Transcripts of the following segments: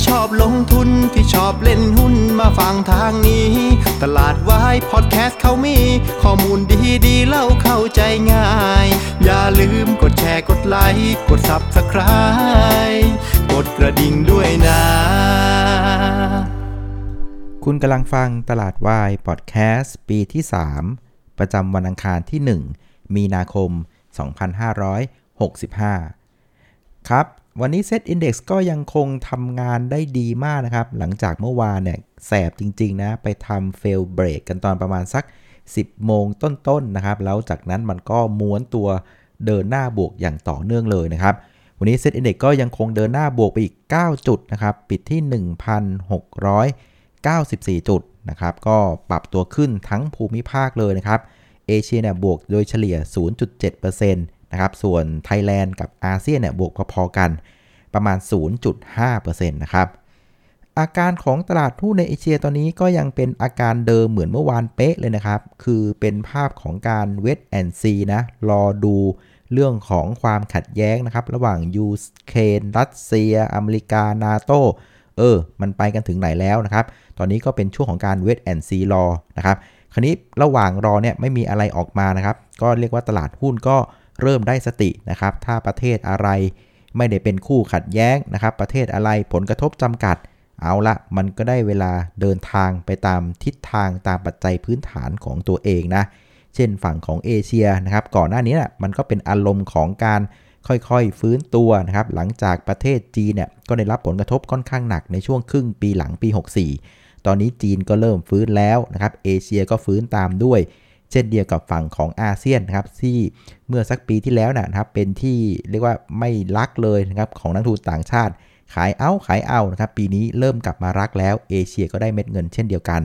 ที่ชอบลงทุนที่ชอบเล่นหุ้นมาฟังทางนี้ ตลาดวายพอดแคสต์เขามี ข้อมูลดีดีเล่าเข้าใจง่าย อย่าลืมกดแชร์กดไลค์กด Subscribe กดกระดิ่งด้วยนะ คุณกำลังฟังตลาดวายพอดแคสต์ปีที่ 3 ประจำวันอังคารที่ 1 มีนาคม 2565 ครับ วันนี้ Set Index ก็ยังคงทำงานได้ดีมากนะครับ หลังจากเมื่อวานเนี่ยแสบจริงๆนะ ไปทำ fail break กันตอนประมาณสัก 10 โมงต้นๆนะครับ แล้วจากนั้นมันก็ม้วนตัวเดินหน้าบวกอย่างต่อเนื่องเลยนะครับ วันนี้ Set Index ก็ยังคงเดินหน้าบวกไปอีก 9 จุดนะครับ ปิดที่ 1,694 จุดนะครับ ก็ปรับตัวขึ้นทั้งภูมิภาคเลยนะครับ เอเชียเนี่ยบวกโดยเฉลี่ย 0.7% นะครับส่วนไทยแลนด์กับอาเซียนเนี่ยบวกพอๆกันประมาณ 0.5%นะครับอาการของตลาดหุ้นในเอเชียตอนนี้ก็ยังเป็นอาการเดิมเหมือนเมื่อวานเป๊ะเลยนะครับ คือเป็นภาพของการ wait and see นะ รอดูเรื่องของความขัดแย้งนะครับ ระหว่างยูเครนรัสเซีย อเมริกา นาโตเออ มันไปกันถึงไหนแล้วนะครับ ตอนนี้ก็เป็นช่วงของการ wait and see รอนะครับ คราวนี้ระหว่างรอเนี่ยไม่มีอะไรออกมานะครับ ก็เรียกว่าตลาดหุ้นก็เเริ่มได้สตินะครับ ถ้าประเทศอะไรไม่ได้เป็นคู่ขัดแย้งนะครับ ประเทศอะไรผลกระทบจำกัด เอาละมันก็ได้เวลาเดินทางไปตามทิศทางตามปัจจัยพื้นฐานของตัวเองนะ เช่นฝั่งของเอเชียนะครับ ก่อนหน้านี้นะมันก็เป็นอารมณ์ของการค่อยๆ ฟื้นตัวนะครับ หลังจากประเทศจีนเนี่ยก็ได้รับผลกระทบค่อนข้างหนักในช่วงครึ่งปีหลังปี 64 ตอนนี้จีนก็เริ่มฟื้นแล้วนะครับ เอเชียก็ฟื้นตามด้วย เช่นเดียวกับฝั่งของอาเซียนนะครับที่เมื่อสักปีที่แล้วนะครับเป็นที่เรียกว่าไม่รักเลยนะครับของนักทุนต่างชาติ ขายเอาขายเอานะครับปีนี้เริ่มกลับมารักแล้วเอเชียก็ได้เม็ดเงินเช่นเดียวกัน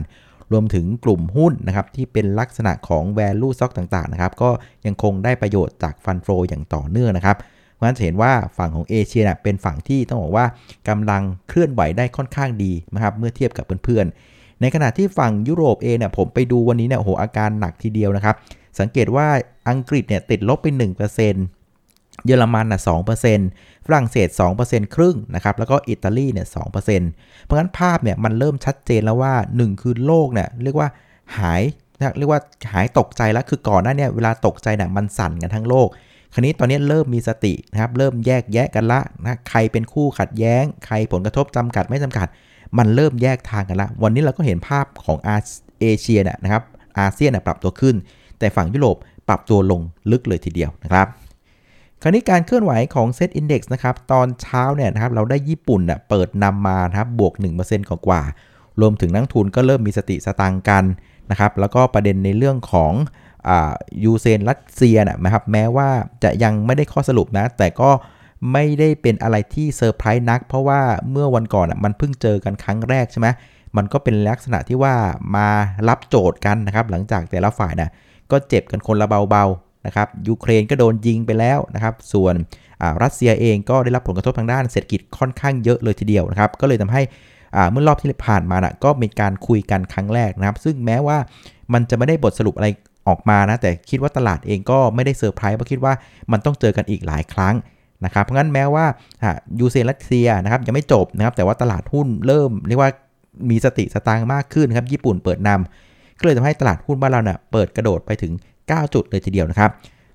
รวมถึงกลุ่มหุ้นนะครับที่เป็นลักษณะของ value stock ต่างๆนะครับก็ยังคงได้ประโยชน์จากฟันโฟอย่างต่อเนื่องนะครับเพราะฉะนั้นเห็นว่าฝั่งของเอเชียนะเป็นฝั่งที่ต้องบอกว่ากำลังเคลื่อนไหวได้ค่อนข้างดีนะครับเมื่อเทียบกับเพื่อนๆ ในขณะที่ฝั่งยุโรปเองเนี่ยผมไปดูวันนี้เนี่ยโหอาการหนักทีเดียวนะครับ สังเกตว่าอังกฤษเนี่ยติดลบไป1%เยอรมันน่ะ2%ฝรั่งเศส 2%ครึ่งนะครับ แล้วก็อิตาลีเนี่ย2%เพราะงั้นภาพเนี่ยมันเริ่มชัดเจนแล้วว่า 1 คือโลกเนี่ยเรียกว่าหายนะเรียกว่าหายตกใจแล้ว คือก่อนหน้าเนี่ยเวลาตกใจเนี่ยมันสั่นกันทั้งโลก คราวนี้ตอนนี้เริ่มมีสตินะครับ เริ่มแยกแยะกันละนะ ใครเป็นคู่ขัดแย้ง ใครผลกระทบจำกัดไม่จำกัด มันเริ่มแยกทางกันละ วันนี้เราก็เห็นภาพของอาเอเชียนะครับ อาเซียนปรับตัวขึ้น แต่ฝั่งยุโรปปรับตัวลงลึกเลยทีเดียวนะครับคราวนี้การเคลื่อนไหวของเซตอินดี x นะครับ ตอนเช้าเนี่ยนะครับเราได้ญี่ปุ่นเปิดนำมานะครับบวก 1%กว่ากว่า รวมถึงนักลงทุนก็เริ่มมีสติสตังกันนะครับ แล้วก็ประเด็นในเรื่องของยูเครนรัสเซียนะครับแม้ว่าจะยังไม่ได้ข้อสรุปนะ แต่ก็ ไม่ได้เป็นอะไรที่เซอร์ไพรส์นัก เพราะว่าเมื่อวันก่อนมันเพิ่งเจอกันครั้งแรกใช่ไหมมันก็เป็นลักษณะที่ว่ามารับโจทย์กันนะครับ หลังจากแต่ละฝ่ายนะก็เจ็บกันคนละเบาๆนะครับยูเครนก็โดนยิงไปแล้วนะครับ ส่วนรัสเซียเองก็ได้รับผลกระทบทางด้านเศรษฐกิจค่อนข้างเยอะเลยทีเดียวนะครับ ก็เลยทำให้เมื่อรอบที่ผ่านมานะก็มีการคุยกันครั้งแรกนะครับ ซึ่งแม้ว่ามันจะไม่ได้บทสรุปอะไรออกมานะแต่คิดว่าตลาดเองก็ไม่ได้เซอร์ไพรส์เพราะคิดว่ามันต้องเจอกันอีกหลายครั้ง นะครับเพราะงั้นแม้ว่ายูเซนรัสเซียนะครับยังไม่จบนะครับแต่ว่าตลาดหุ้นเริ่มเรียกว่ามีสติสตางค์มากขึ้นครับญี่ปุ่นเปิดนำก็เลยทำให้ตลาดหุ้นบ้านเราเนะ่ยเปิดกระโดดไปถึง 9 จุดเลยทีเดียวนะครับ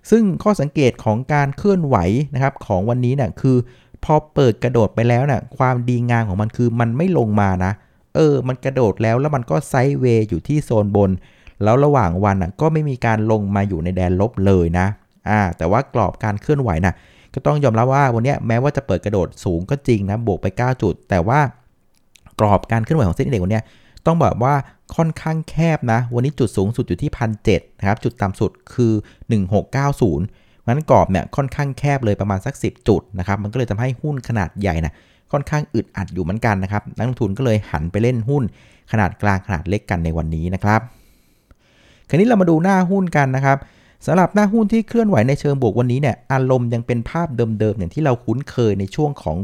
ซึ่งข้อสังเกตของการเคลื่อนไหวนะครับของวันนี้เนี่ยคือพอเปิดกระโดดไปแล้วนะ่ะความดีงามของมันคือมันไม่ลงมานะ เออ มันกระโดดแล้วแล้วมันก็ไซด์เวย์อยู่ที่โซนบน แล้วระหว่างวันอะก็ไม่มีการลงมาอยู่ในแดนลบเลยนะอ่าแต่ว่ากรอบการเคลื่อนไหวน่ะ ก็ต้องยอมรับว่าวันนี้แม้ว่าจะเปิดกระโดดสูงก็จริงนะบวกไป 9 จุด แต่ว่ากรอบการเคลื่อนไหวของเซ็นดีเด็กวันนี้ต้องบอกว่าค่อนข้างแคบนะ วันนี้จุดสูงสุดอยู่ที่พันเนะครับ จุดต่ำสุดคือ 1690นั้นกรอบเนี่ยค่อนข้างแคบเลยประมาณสัก 10 จุดนะครับ มันก็เลยทำให้หุ้นขนาดใหญ่นะค่อนข้างอึดอัดอยู่เหมือนกันนะครับ นักลงทุนก็เลยหันไปเล่นหุ้นขนาดกลางขนาดเล็กกันในวันนี้นะครับ คราวนี้เรามาดูหน้าหุ้นกันนะครับ สำหรับหน้าหุ้นที่เคลื่อนไหวในเชิงบวกวันนี้เนี่ยอารมณ์ยังเป็นภาพเดิมๆอย่างที่เราคุ้นเคยในช่วงของ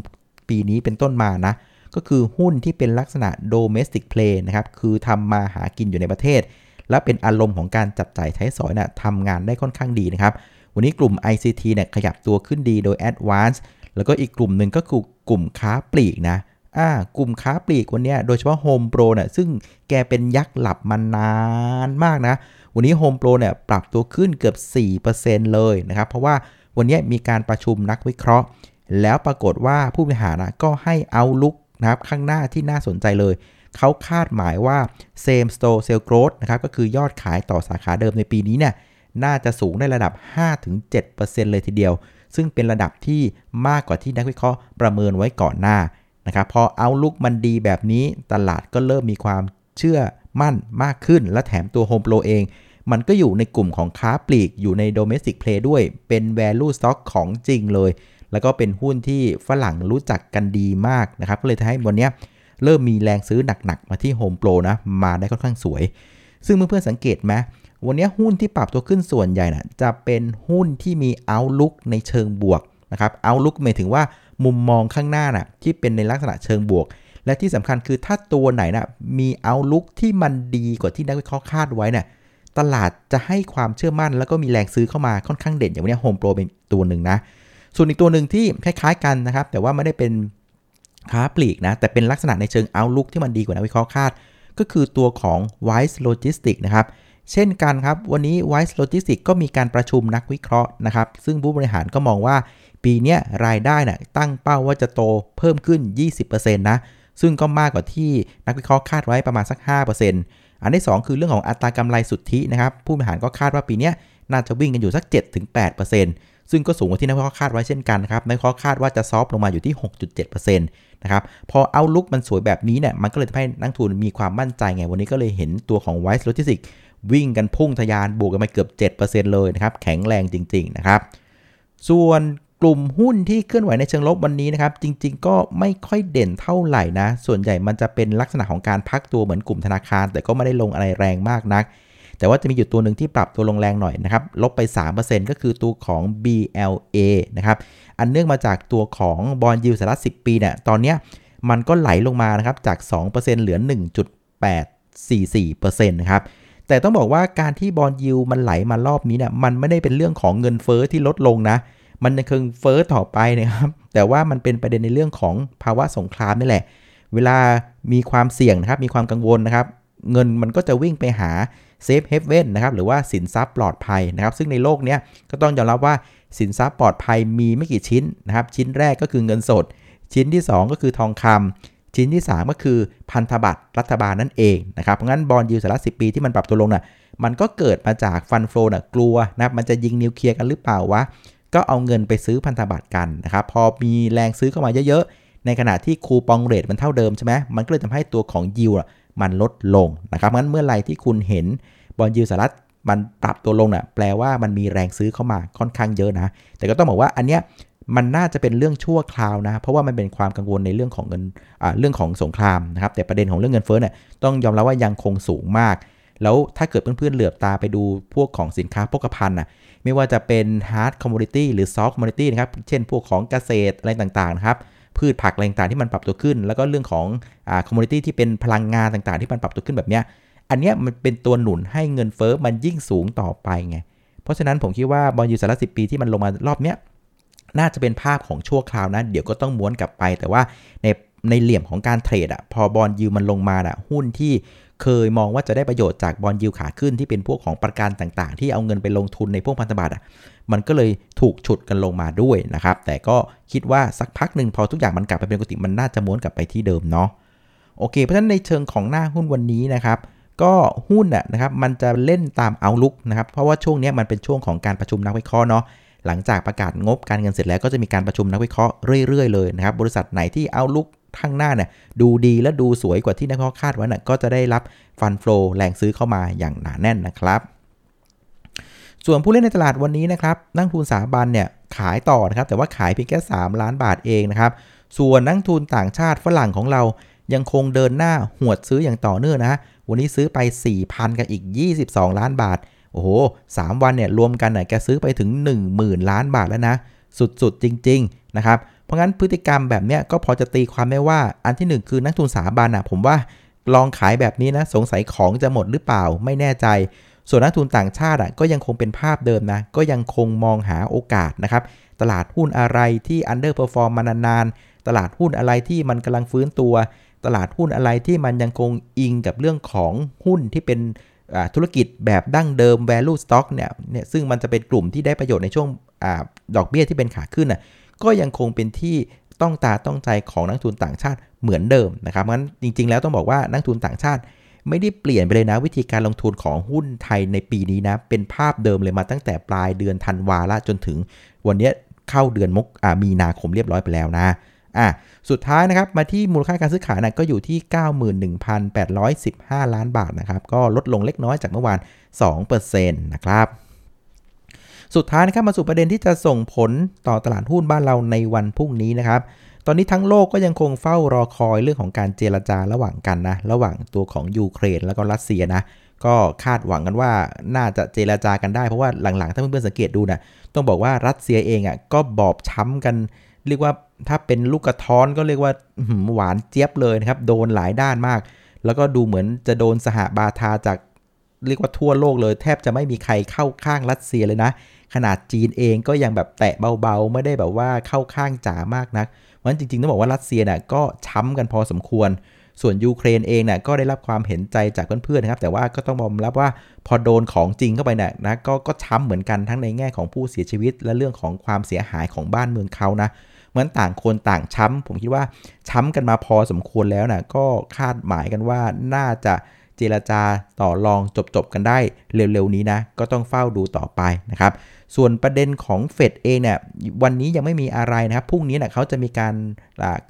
ปีนี้เป็นต้นมานะ ก็คือหุ้นที่เป็นลักษณะ domestic play นะครับคือทำมาหากินอยู่ในประเทศ และเป็นอารมณ์ของการจับจ่ายใช้สอยนะ่ะทำงานได้ค่อนข้างดีนะครับ วันนี้กลุ่ม ICT เนี่ยขยับตัวขึ้นดีโดย Advance แล้วก็อีกกลุ่มหนึ่งก็คือกลุ่มค้าปลีกนะอ่ากลุ่มค้าปลีกวันนี้โดยเฉพาะโฮมโปรเนี่ยซึ่งแกเป็นยักษ์หลับมานานมากนะ วันนี้โฮมโปรเนี่ยปรับตัวขึ้นเกือบ 4%เลยนะครับ เพราะว่าวันนี้มีการประชุมนักวิเคราะห์ แล้วปรากฏว่าผู้บริหารนะก็ให้เอาลุกนะครับข้างหน้าที่น่าสนใจเลย เขาคาดหมายว่า same store sales growth นะครับก็คือยอดขายต่อสาขาเดิมในปีนี้เนี่ยน่าจะสูงในระดับ 5-7%เลยทีเดียว ซึ่งเป็นระดับที่มากกว่าที่นักวิเคราะห์ประเมินไว้ก่อนหน้านะครับพอเอาลุกมันดีแบบนี้ตลาดก็เริ่มมีความเชื่อมั่นมากขึ้น และแถมตัว Home Pro เอง มันก็อยู่ในกลุ่มของค้าปลีกอยู่ใน Domestic Play ด้วยเป็น Value Stock ของจริงเลย แล้วก็เป็นหุ้นที่ฝรั่งรู้จักกันดีมากนะครับ ก็เลยทำให้วันนี้เริ่มมีแรงซื้อหนักๆ มาที่ Home Pro นะ มาได้ค่อนข้างสวย ซึ่งเพื่อนๆสังเกตไหมวันนี้หุ้นที่ปรับตัวขึ้นส่วนใหญ่นะจะเป็นหุ้นที่มีเอาลุกในเชิงบวกนะครับเอาลุกหมายถึงว่ามุมมองข้างหน้านะ่ะที่เป็นในลักษณะเชิงบวก และที่สำคัญคือถ้าตัวไหนนะ่ะมีเอาลุกที่มันดีกว่าที่นักวิเคราะห์คาดไว้เนะี่ย ตลาดจะให้ความเชื่อมั่น แล้วก็มีแรงซื้อเข้ามาค่อนข้างเด่นอย่างวันนี้โฮมโปรเป็นตัวหนึ่งนะ ส่วนอีกตัวหนึ่งที่คล้ายๆกันนะครับ แต่ว่าไม่ได้เป็นค้าปลีกนะ แต่เป็นลักษณะในเชิงเอาลุกที่มันดีกว่านักวิเคราะห์คาด ก็คือตัวของ Wise Logistics นะครับ เช่นกันครับ วันนี้ Wise Logistics ก็มีการประชุมนักวิเคราะห์นะครับ ซึ่งผู้บริหารก็มองว่าปีนี้รายได้นะ่ะตั้งเป้าว่าจะโตเพิ่มขึ้น 20%นะ ซึ่งก็มากกว่าที่นักวิเคราะห์คาดไว้ประมาณสัก 5% อันที่ 2 คือเรื่องของอัตรากำไรสุทธินะครับ ผู้บริหารก็คาดว่าปีนี้น่าจะวิ่งกันอยู่สัก 7-8%ซึ่งก็สูงกว่าที่นักวิเคราะห์คาดไว้เช่นกันครับนักวิเคราะห์คาดว่าจะซอฟลงมาอยู่ที่ 6.7%นะครับ พอเอาลุกมันสวยแบบนี้เนี่ย มันก็เลยทำให้นักทุนมีความมั่นใจไง วันนี้ก็เลยเห็นตัวของ Wise Logistics วิ่งกันพุ่งทะยานบวกกันไปเกือบ 7%เลยนะครับ แข็งแรงจริง ๆ นะครับ ส่วน กลุ่มหุ้นที่เคลื่อนไหวในเชิงลบวันนี้นะครับ จริงๆ ก็ไม่ค่อยเด่นเท่าไหร่นะ ส่วนใหญ่มันจะเป็นลักษณะของการพักตัวเหมือนกลุ่มธนาคาร แต่ก็ไม่ได้ลงอะไรแรงมากนัก แต่ว่าจะมีอยู่ตัวหนึ่งที่ปรับตัวลงแรงหน่อยนะครับ ลบไป 3%ก็คือตัวของ BLA นะครับ อันเนื่องมาจากตัวของ bond yield สหรัฐ 10 ปีเนี่ย ตอนนี้มันก็ไหลลงมานะครับ จาก 2%เหลือ 1.844%นะครับแต่ต้องบอกว่าการที่ bond yield มันไหลมารอบนี้เนี่ย มันไม่ได้เป็นเรื่องของเงินเฟ้อที่ลดลงนะ มันยังคงเฟ้อต่อไปนะครับ แต่ว่ามันเป็นประเด็นในเรื่องของภาวะสงครามนี่แหละ เวลามีความเสี่ยงนะครับ มีความกังวลนะครับ เงินมันก็จะวิ่งไปหา safe haven นะครับ หรือว่าสินทรัพย์ปลอดภัยนะครับ ซึ่งในโลกนี้ก็ต้องยอมรับว่าสินทรัพย์ปลอดภัยมีไม่กี่ชิ้นนะครับ ชิ้นแรกก็คือเงินสด ชิ้นที่ 2 ก็คือทองคำชิ้นที่ 3 ก็คือพันธบัตรรัฐบาลนั่นเองนะครับ เพราะงั้นบอลยูสาระสิปีที่มันปรับตัวลงนะ่ะมันก็เกิดมาจากฟันโฟน่ะกลัวนะครับ มันจะยิงนิวเคลียร์กันหรือเปล่าวะ ก็เอาเงินไปซื้อพันธบัตรกันนะครับ พอมีแรงซื้อเข้ามาเยอะๆ ในขณะที่คูปองเรทมันเท่าเดิมใช่ไหมมันก็เลยทำให้ตัวของยิวมันลดลงนะครับงั้นเมื่อไรที่คุณเห็นบอลยิวสหรัฐมันปรับตัวลงนะ่ะแปลว่ามันมีแรงซื้อเข้ามาค่อนข้างเยอะนะ แต่ก็ต้องบอกว่าอันเนี้ยมันน่าจะเป็นเรื่องชั่วคราวนะ เพราะว่ามันเป็นความกังวลในเรื่องของเงินอ่าเรื่องของสงครามนะครับ แต่ประเด็นของเรื่องเงินเฟ้อเนี่ยต้องยอมรับว่ายังคงสูงมาก แล้วถ้าเกิดเพื่อนๆเหลือบตาไปดูพวกของสินค้าโภคภัณฑ์อะ ไม่ว่าจะเป็น hard commodity หรือ soft commodity นะครับ เช่นพวกของเกษตรอะไรต่างๆนะครับ พืชผักอะไรต่างๆที่มันปรับตัวขึ้น แล้วก็เรื่องของอ่า commodity ที่เป็นพลังงานต่างๆ ที่มันปรับตัวขึ้นแบบเนี้ย อันเนี้ยมันเป็นตัวหนุนให้เงินเฟอ้อมันยิ่งสูงต่อไปไง เพราะฉะนั้นผมคิดว่าบอลยูสาระสิปีที่มันลงมารอบเนี้ยน่าจะเป็นภาพของชั่วคราวนะ เดี๋ยวก็ต้องม้วนกลับไป แต่ว่าในในเหลี่ยมของการเทรดอะพอบอลยูมันลงมาอะหุ้นที่ เคยมองว่าจะได้ประโยชน์จากบอลยิวขาขึ้นที่เป็นพวกของประกันต่างๆ ที่เอาเงินไปลงทุนในพวกพันธบัตรอะมันก็เลยถูกฉุดกันลงมาด้วยนะครับ แต่ก็คิดว่าสักพักหนึ่งพอทุกอย่างมันกลับไปเป็นปกติมันน่าจะม้วนกลับไปที่เดิมเนาะโอเค เพราะฉะนั้นในเชิงของหน้าหุ้นวันนี้นะครับก็หุ้นนะครับมันจะเล่นตามเอาลุกนะครับเพราะว่าช่วงนี้มันเป็นช่วงของการประชุมนักวิเคราะห์เนาะ หลังจากประกาศงบการเงินเสร็จแล้วก็จะมีการประชุมนักวิเคราะห์เรื่อยๆเลยนะครับ บริษัทไหนที่เอาลุกข้างหน้าเนี่ยดูดีและดูสวยกว่าที่นักวิเคราะห์คาดไว้น่ะก็จะได้รับฟันฟลูแรงซื้อเข้ามาอย่างหนาแน่นนะครับ ส่วนผู้เล่นในตลาดวันนี้นะครับ นักทุนสถาบันเนี่ยขายต่อนะครับ แต่ว่าขายเพียงแค่ 3 ล้านบาทเองนะครับ ส่วนนักทุนต่างชาติฝรั่งของเรายังคงเดินหน้าหวดซื้ออย่างต่อเนื่องนะ วันนี้ซื้อไป 4,000 กับอีก 22 ล้านบาท โอ้โหสวันเนี่ยรวมกันน่ยแกซื้อไปถึง 10,000 ล้านบาทแล้วนะ สุดๆ จริง ๆ นะครับ เพราะงั้นพฤติกรรมแบบเนี้ยก็พอจะตีความได้ว่าอันที่ 1 คือนักทุนสถาบันอะผมว่าลองขายแบบนี้นะสงสัยของจะหมดหรือเปล่าไม่แน่ใจ ส่วนนักทุนต่างชาติอะก็ยังคงเป็นภาพเดิมนะก็ยังคงมองหาโอกาสนะครับตลาดหุ้นอะไรที่ underperform มานานๆตลาดหุ้นอะไรที่มันกำลังฟื้นตัว ตลาดหุ้นอะไรที่มันยังคงอิงกับเรื่องของหุ้นที่เป็น ธุรกิจแบบดั้งเดิม value stock เนี่ยเนี่ยซึ่งมันจะเป็นกลุ่มที่ได้ประโยชน์ในช่วงอดอกเบี้ยที่เป็นขาขึ้นน่ะก็ยังคงเป็นที่ต้องตาต้องใจของนักทุนต่างชาติเหมือนเดิมนะครับงั้นจริง ๆ แล้วต้องบอกว่านักทุนต่างชาติ ไม่ได้เปลี่ยนไปเลยนะวิธีการลงทุนของหุ้นไทยในปีนี้นะเป็นภาพเดิมเลยมาตั้งแต่ปลายเดือนธันวาละจนถึงวันนี้เข้าเดือนมกมีนาคมเรียบร้อยไปแล้วนะ อะสุดท้ายนะครับมาที่มูลค่าการซื้อขายนะก็อยู่ที่ 91,815 ล้านบาทนะครับก็ลดลงเล็กน้อยจากเมื่อวาน 2%นะครับสุดท้ายนะครับมาสู่ประเด็นที่จะส่งผลต่อตลาดหุ้นบ้านเราในวันพรุ่งนี้นะครับ ตอนนี้ทั้งโลกก็ยังคงเฝ้ารอคอยเรื่องของการเจรจาระหว่างกันนะ ระหว่างตัวของยูเครนแล้วก็รัสเซียนะ ก็คาดหวังกันว่าน่าจะเจรจากันได้เพราะว่าหลังๆ ถ้าเพื่อนๆสังเกตดูนะต้องบอกว่ารัสเซียเองอะก็บอบช้ำกัน เรียกว่า ถ้าเป็นลูกกระท้อนก็เรียกว่าหวานเจี๊ยบเลยนะครับ โดนหลายด้านมาก แล้วก็ดูเหมือนจะโดนสหบาทาจากเรียกว่าทั่วโลกเลย แทบจะไม่มีใครเข้าข้างรัสเซียเลยนะ ขนาดจีนเองก็ยังแบบแตะเบาๆ ไม่ได้แบบว่าเข้าข้างจ๋ามากนักเพราะฉะนั้นจริงๆต้องบอกว่ารัสเซียน่ะก็ช้ำกันพอสมควร ส่วนยูเครนเองน่ะก็ได้รับความเห็นใจจากเพื่อนๆนะครับ แต่ว่าก็ต้องยอมรับว่าพอโดนของจริงเข้าไปเนี่ยนะก็ก็ช้ำเหมือนกันทั้งในแง่ของผู้เสียชีวิต และเรื่องของความเสียหายของบ้านเมืองเขานะเมือนต่างคนต่างช้ำ ผมคิดว่าช้ำกันมาพอสมควรแล้วนะก็คาดหมายกันว่าน่าจะเจรจาต่อรองจบๆกันได้เร็วๆนี้นะ ก็ต้องเฝ้าดูต่อไปนะครับ ส่วนประเด็นของเฟดเองเนี่ยวันนี้ยังไม่มีอะไรนะครับพรุ่งนี้นะเขาจะมีการ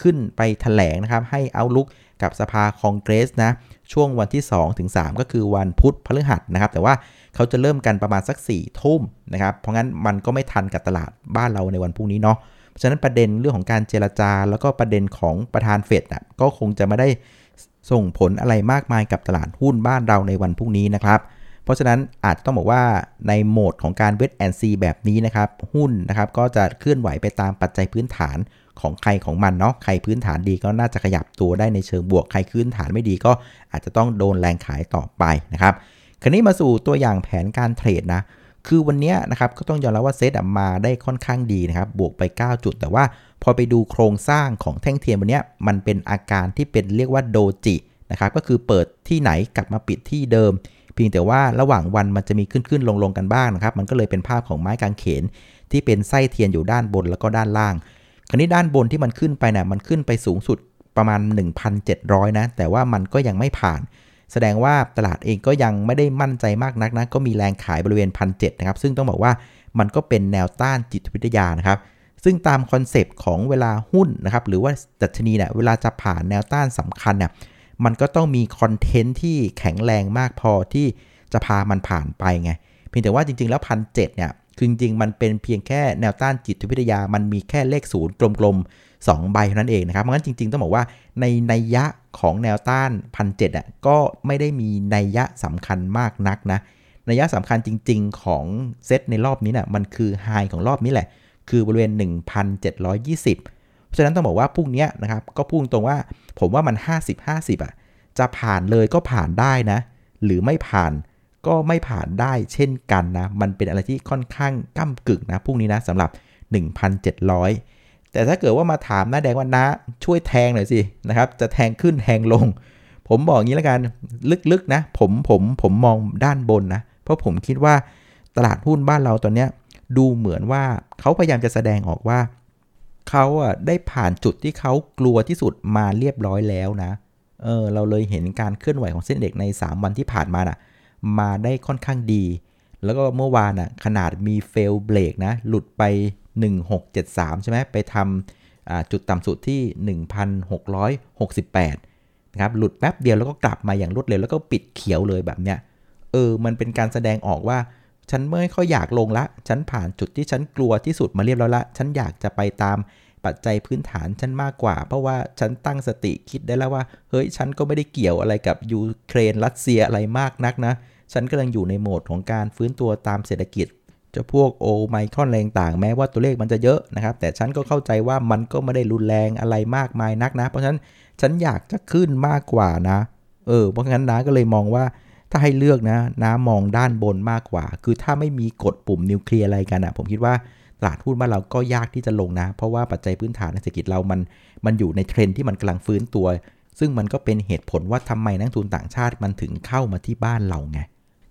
ขึ้นไปถแถลงนะครับ ให้เอาลุกกับสภาคองเกรสนะ ช่วงวันที่2ถึง3ก็คือวันพุธพฤหัสนะครับ แต่ว่าเขาจะเริ่มกันประมาณสัก4ี่ทุ่มนะครับ เพราะงั้นมันก็ไม่ทันกับตลาดบ้านเราในวันพรุ่งนี้เนาะ ฉะนั้นประเด็นเรื่องของการเจรจา แล้วก็ประเด็นของประธานเฟดอะก็คงจะไม่ได้ส่งผลอะไรมากมายกับตลาดหุ้นบ้านเราในวันพรุ่งนี้นะครับ เพราะฉะนั้นอาจต้องบอกว่าในโหมดของการเวทแอนซีแบบนี้นะครับ หุ้นนะครับก็จะเคลื่อนไหวไปตามปัจจัยพื้นฐานของใครของมันเนาะใครพื้นฐานดีก็น่าจะขยับตัวได้ในเชิงบวก ใครพื้นฐานไม่ดีก็อาจจะต้องโดนแรงขายต่อไปนะครับ คราวนี้มาสู่ตัวอย่างแผนการเทรดนะ คือวันนี้นะครับก็ต้องยอมรับว่าเซตมาได้ค่อนข้างดีนะครับ บวกไป 9 จุด แต่ว่าพอไปดูโครงสร้างของแท่งเทียนวันนี้มันเป็นอาการที่เป็นเรียกว่าโดจินะครับ ก็คือเปิดที่ไหนกลับมาปิดที่เดิม เพียงแต่ว่าระหว่างวันมันจะมีขึ้นขึ้นลงลงกันบ้างนะครับ มันก็เลยเป็นภาพของไม้กางเขน ที่เป็นไส้เทียนอยู่ด้านบนแล้วก็ด้านล่าง คราวนี้ด้านบนที่มันขึ้นไปนะ่ะมันขึ้นไปสูงสุดประมาณ 1,700 นะ แต่ว่ามันก็ยังไม่ผ่าน แสดงว่าตลาดเองก็ยังไม่ได้มั่นใจมากนักนะก็มีแรงขายบริเวณ1 0 0นะครับ ซึ่งต้องบอกว่ามันก็เป็นแนวต้านจิตวิทยานะครับซึ่งตาม concept ของเวลาหุ้นนะครับหรือว่าดัชนีเนี่ยเวลาจะผ่านแนวต้านสำคัญเนี่ยมันก็ต้องมีคอนเทนต์ที่แข็งแรงมากพอที่จะพามันผ่านไปไงเพียงแต่ว่าจริง ๆ แล้วพันเเนี่ยคือจริงๆมันเป็นเพียงแค่แนวต้านจิตวิทยา มันมีแค่เลขศูนย์กลม 2 ใบเท่านั้นเองนะครับเพราะงั้นจริง ๆ ต้องบอกว่าในนัยยะของแนวต้านพันเอะก็ไม่ได้มีนัยยะสำคัญมากนักนะนัยยะสำคัญจริง ๆ ของเซตในรอบนี้นะ่ะมันคือไฮของรอบนี้แหละ คือบริเวณ 1,720 เพราะฉะนั้นต้องบอกว่าพรุ่งนี้นะครับก็พูดตรงว่าผมว่ามัน 50-50อะจะผ่านเลยก็ผ่านได้นะ หรือไม่ผ่านก็ไม่ผ่านได้เช่นกันนะ มันเป็นอะไรที่ค่อนข้างก้ากึ่งนะพรุ่งนี้นะสำหรับ 1,700 แต่ถ้าเกิดว่ามาถามน้าแดงว่านะช่วยแทงหน่อยสินะครับจะแทงขึ้นแทงลง ผมบอกงี้แล้วกันลึกๆนะผมผมผมมองด้านบนนะเพราะผมคิดว่าตลาดหุ้นบ้านเราตอนนี้ดูเหมือนว่าเขาพยายามจะแสดงออกว่าเขาอะได้ผ่านจุดที่เขากลัวที่สุดมาเรียบร้อยแล้วนะเออเราเลยเห็นการเคลื่อนไหวของเส้นเด็กใน 3 วันที่ผ่านมานะ่ะมาได้ค่อนข้างดี แล้วก็เมื่อวานอะขนาดมีเฟลเบรกนะหลุดไป 1673 ใช่ไหมไปทำจุดต่ำสุดที่ 1668 นะครับ หลุดแป๊บเดียวแล้วก็กลับมาอย่างรวดเร็วแล้วก็ปิดเขียวเลยแบบเนี้ย เออ มันเป็นการแสดงออกว่า ฉันไม่ค่อยอยากลงละ ฉันผ่านจุดที่ฉันกลัวที่สุดมาเรียบร้อยละ ฉันอยากจะไปตามปัจจัยพื้นฐานฉันมากกว่า เพราะว่าฉันตั้งสติคิดได้แล้วว่า เฮ้ย ฉันก็ไม่ได้เกี่ยวอะไรกับยูเครนรัสเซียอะไรมากนักนะ ฉันกำลังอยู่ในโหมดของการฟื้นตัวตามเศรษฐกิจ จะพวกโอไมคอนแรงต่างแม้ว่าตัวเลขมันจะเยอะนะครับ แต่ฉันก็เข้าใจว่ามันก็ไม่ได้รุนแรงอะไรมากมายนักนะ เพราะฉะนั้นฉันอยากจะขึ้นมากกว่านะ เออ เพราะงั้นนะก็เลยมองว่าถ้าให้เลือกนะน้ามองด้านบนมากกว่า คือถ้าไม่มีกดปุ่มนิวเคลียร์อะไรกันอะผมคิดว่าตลาดหุ้นบ้านเราก็ยากที่จะลงนะ เพราะว่าปัจจัยพื้นฐานในเศรษฐกิจเรามันมันอยู่ในเทรนที่มันกำลังฟื้นตัว ซึ่งมันก็เป็นเหตุผลว่าทำไมนักทุนต่างชาติมันถึงเข้ามาที่บ้านเราไง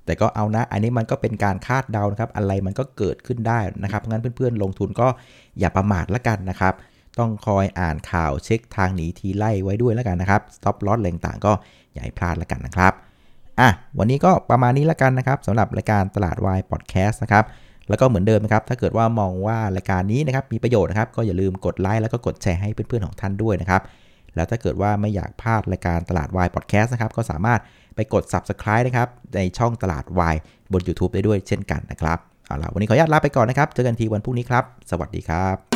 แต่ก็เอานะ อันนี้มันก็เป็นการคาดเดานะครับ อะไรมันก็เกิดขึ้นได้นะครับ งั้นเพื่อนๆ ลงทุนก็อย่าประมาทละกันนะครับ ต้องคอยอ่านข่าวเช็คทางหนีทีไล่ไว้ด้วยแล้วกันนะครับ stop loss แรงต่างก็อย่าให้พลาดละกันนะครับ อะ วันนี้ก็ประมาณนี้ละกันนะครับสำหรับรายการตลาดวายพอดแคสต์นะครับ แล้วก็เหมือนเดิมนะครับ ถ้าเกิดว่ามองว่ารายการนี้นะครับมีประโยชน์นะครับ ก็อย่าลืมกดไลค์แล้วก็กดแชร์ให้เพื่อนๆของท่านด้วยนะครับ แล้วถ้าเกิดว่าไม่อยากพลาดรายการตลาดวายพอดแคสต์นะครับ ก็สามารถไปกด subscribe นะครับในช่องตลาดวายบน YouTube ได้ด้วยเช่นกันนะครับ เอาล่ะวันนี้ขออนุญาตลาไปก่อนนะครับ เจอกันทีวันพรุ่งนี้ครับ สวัสดีครับ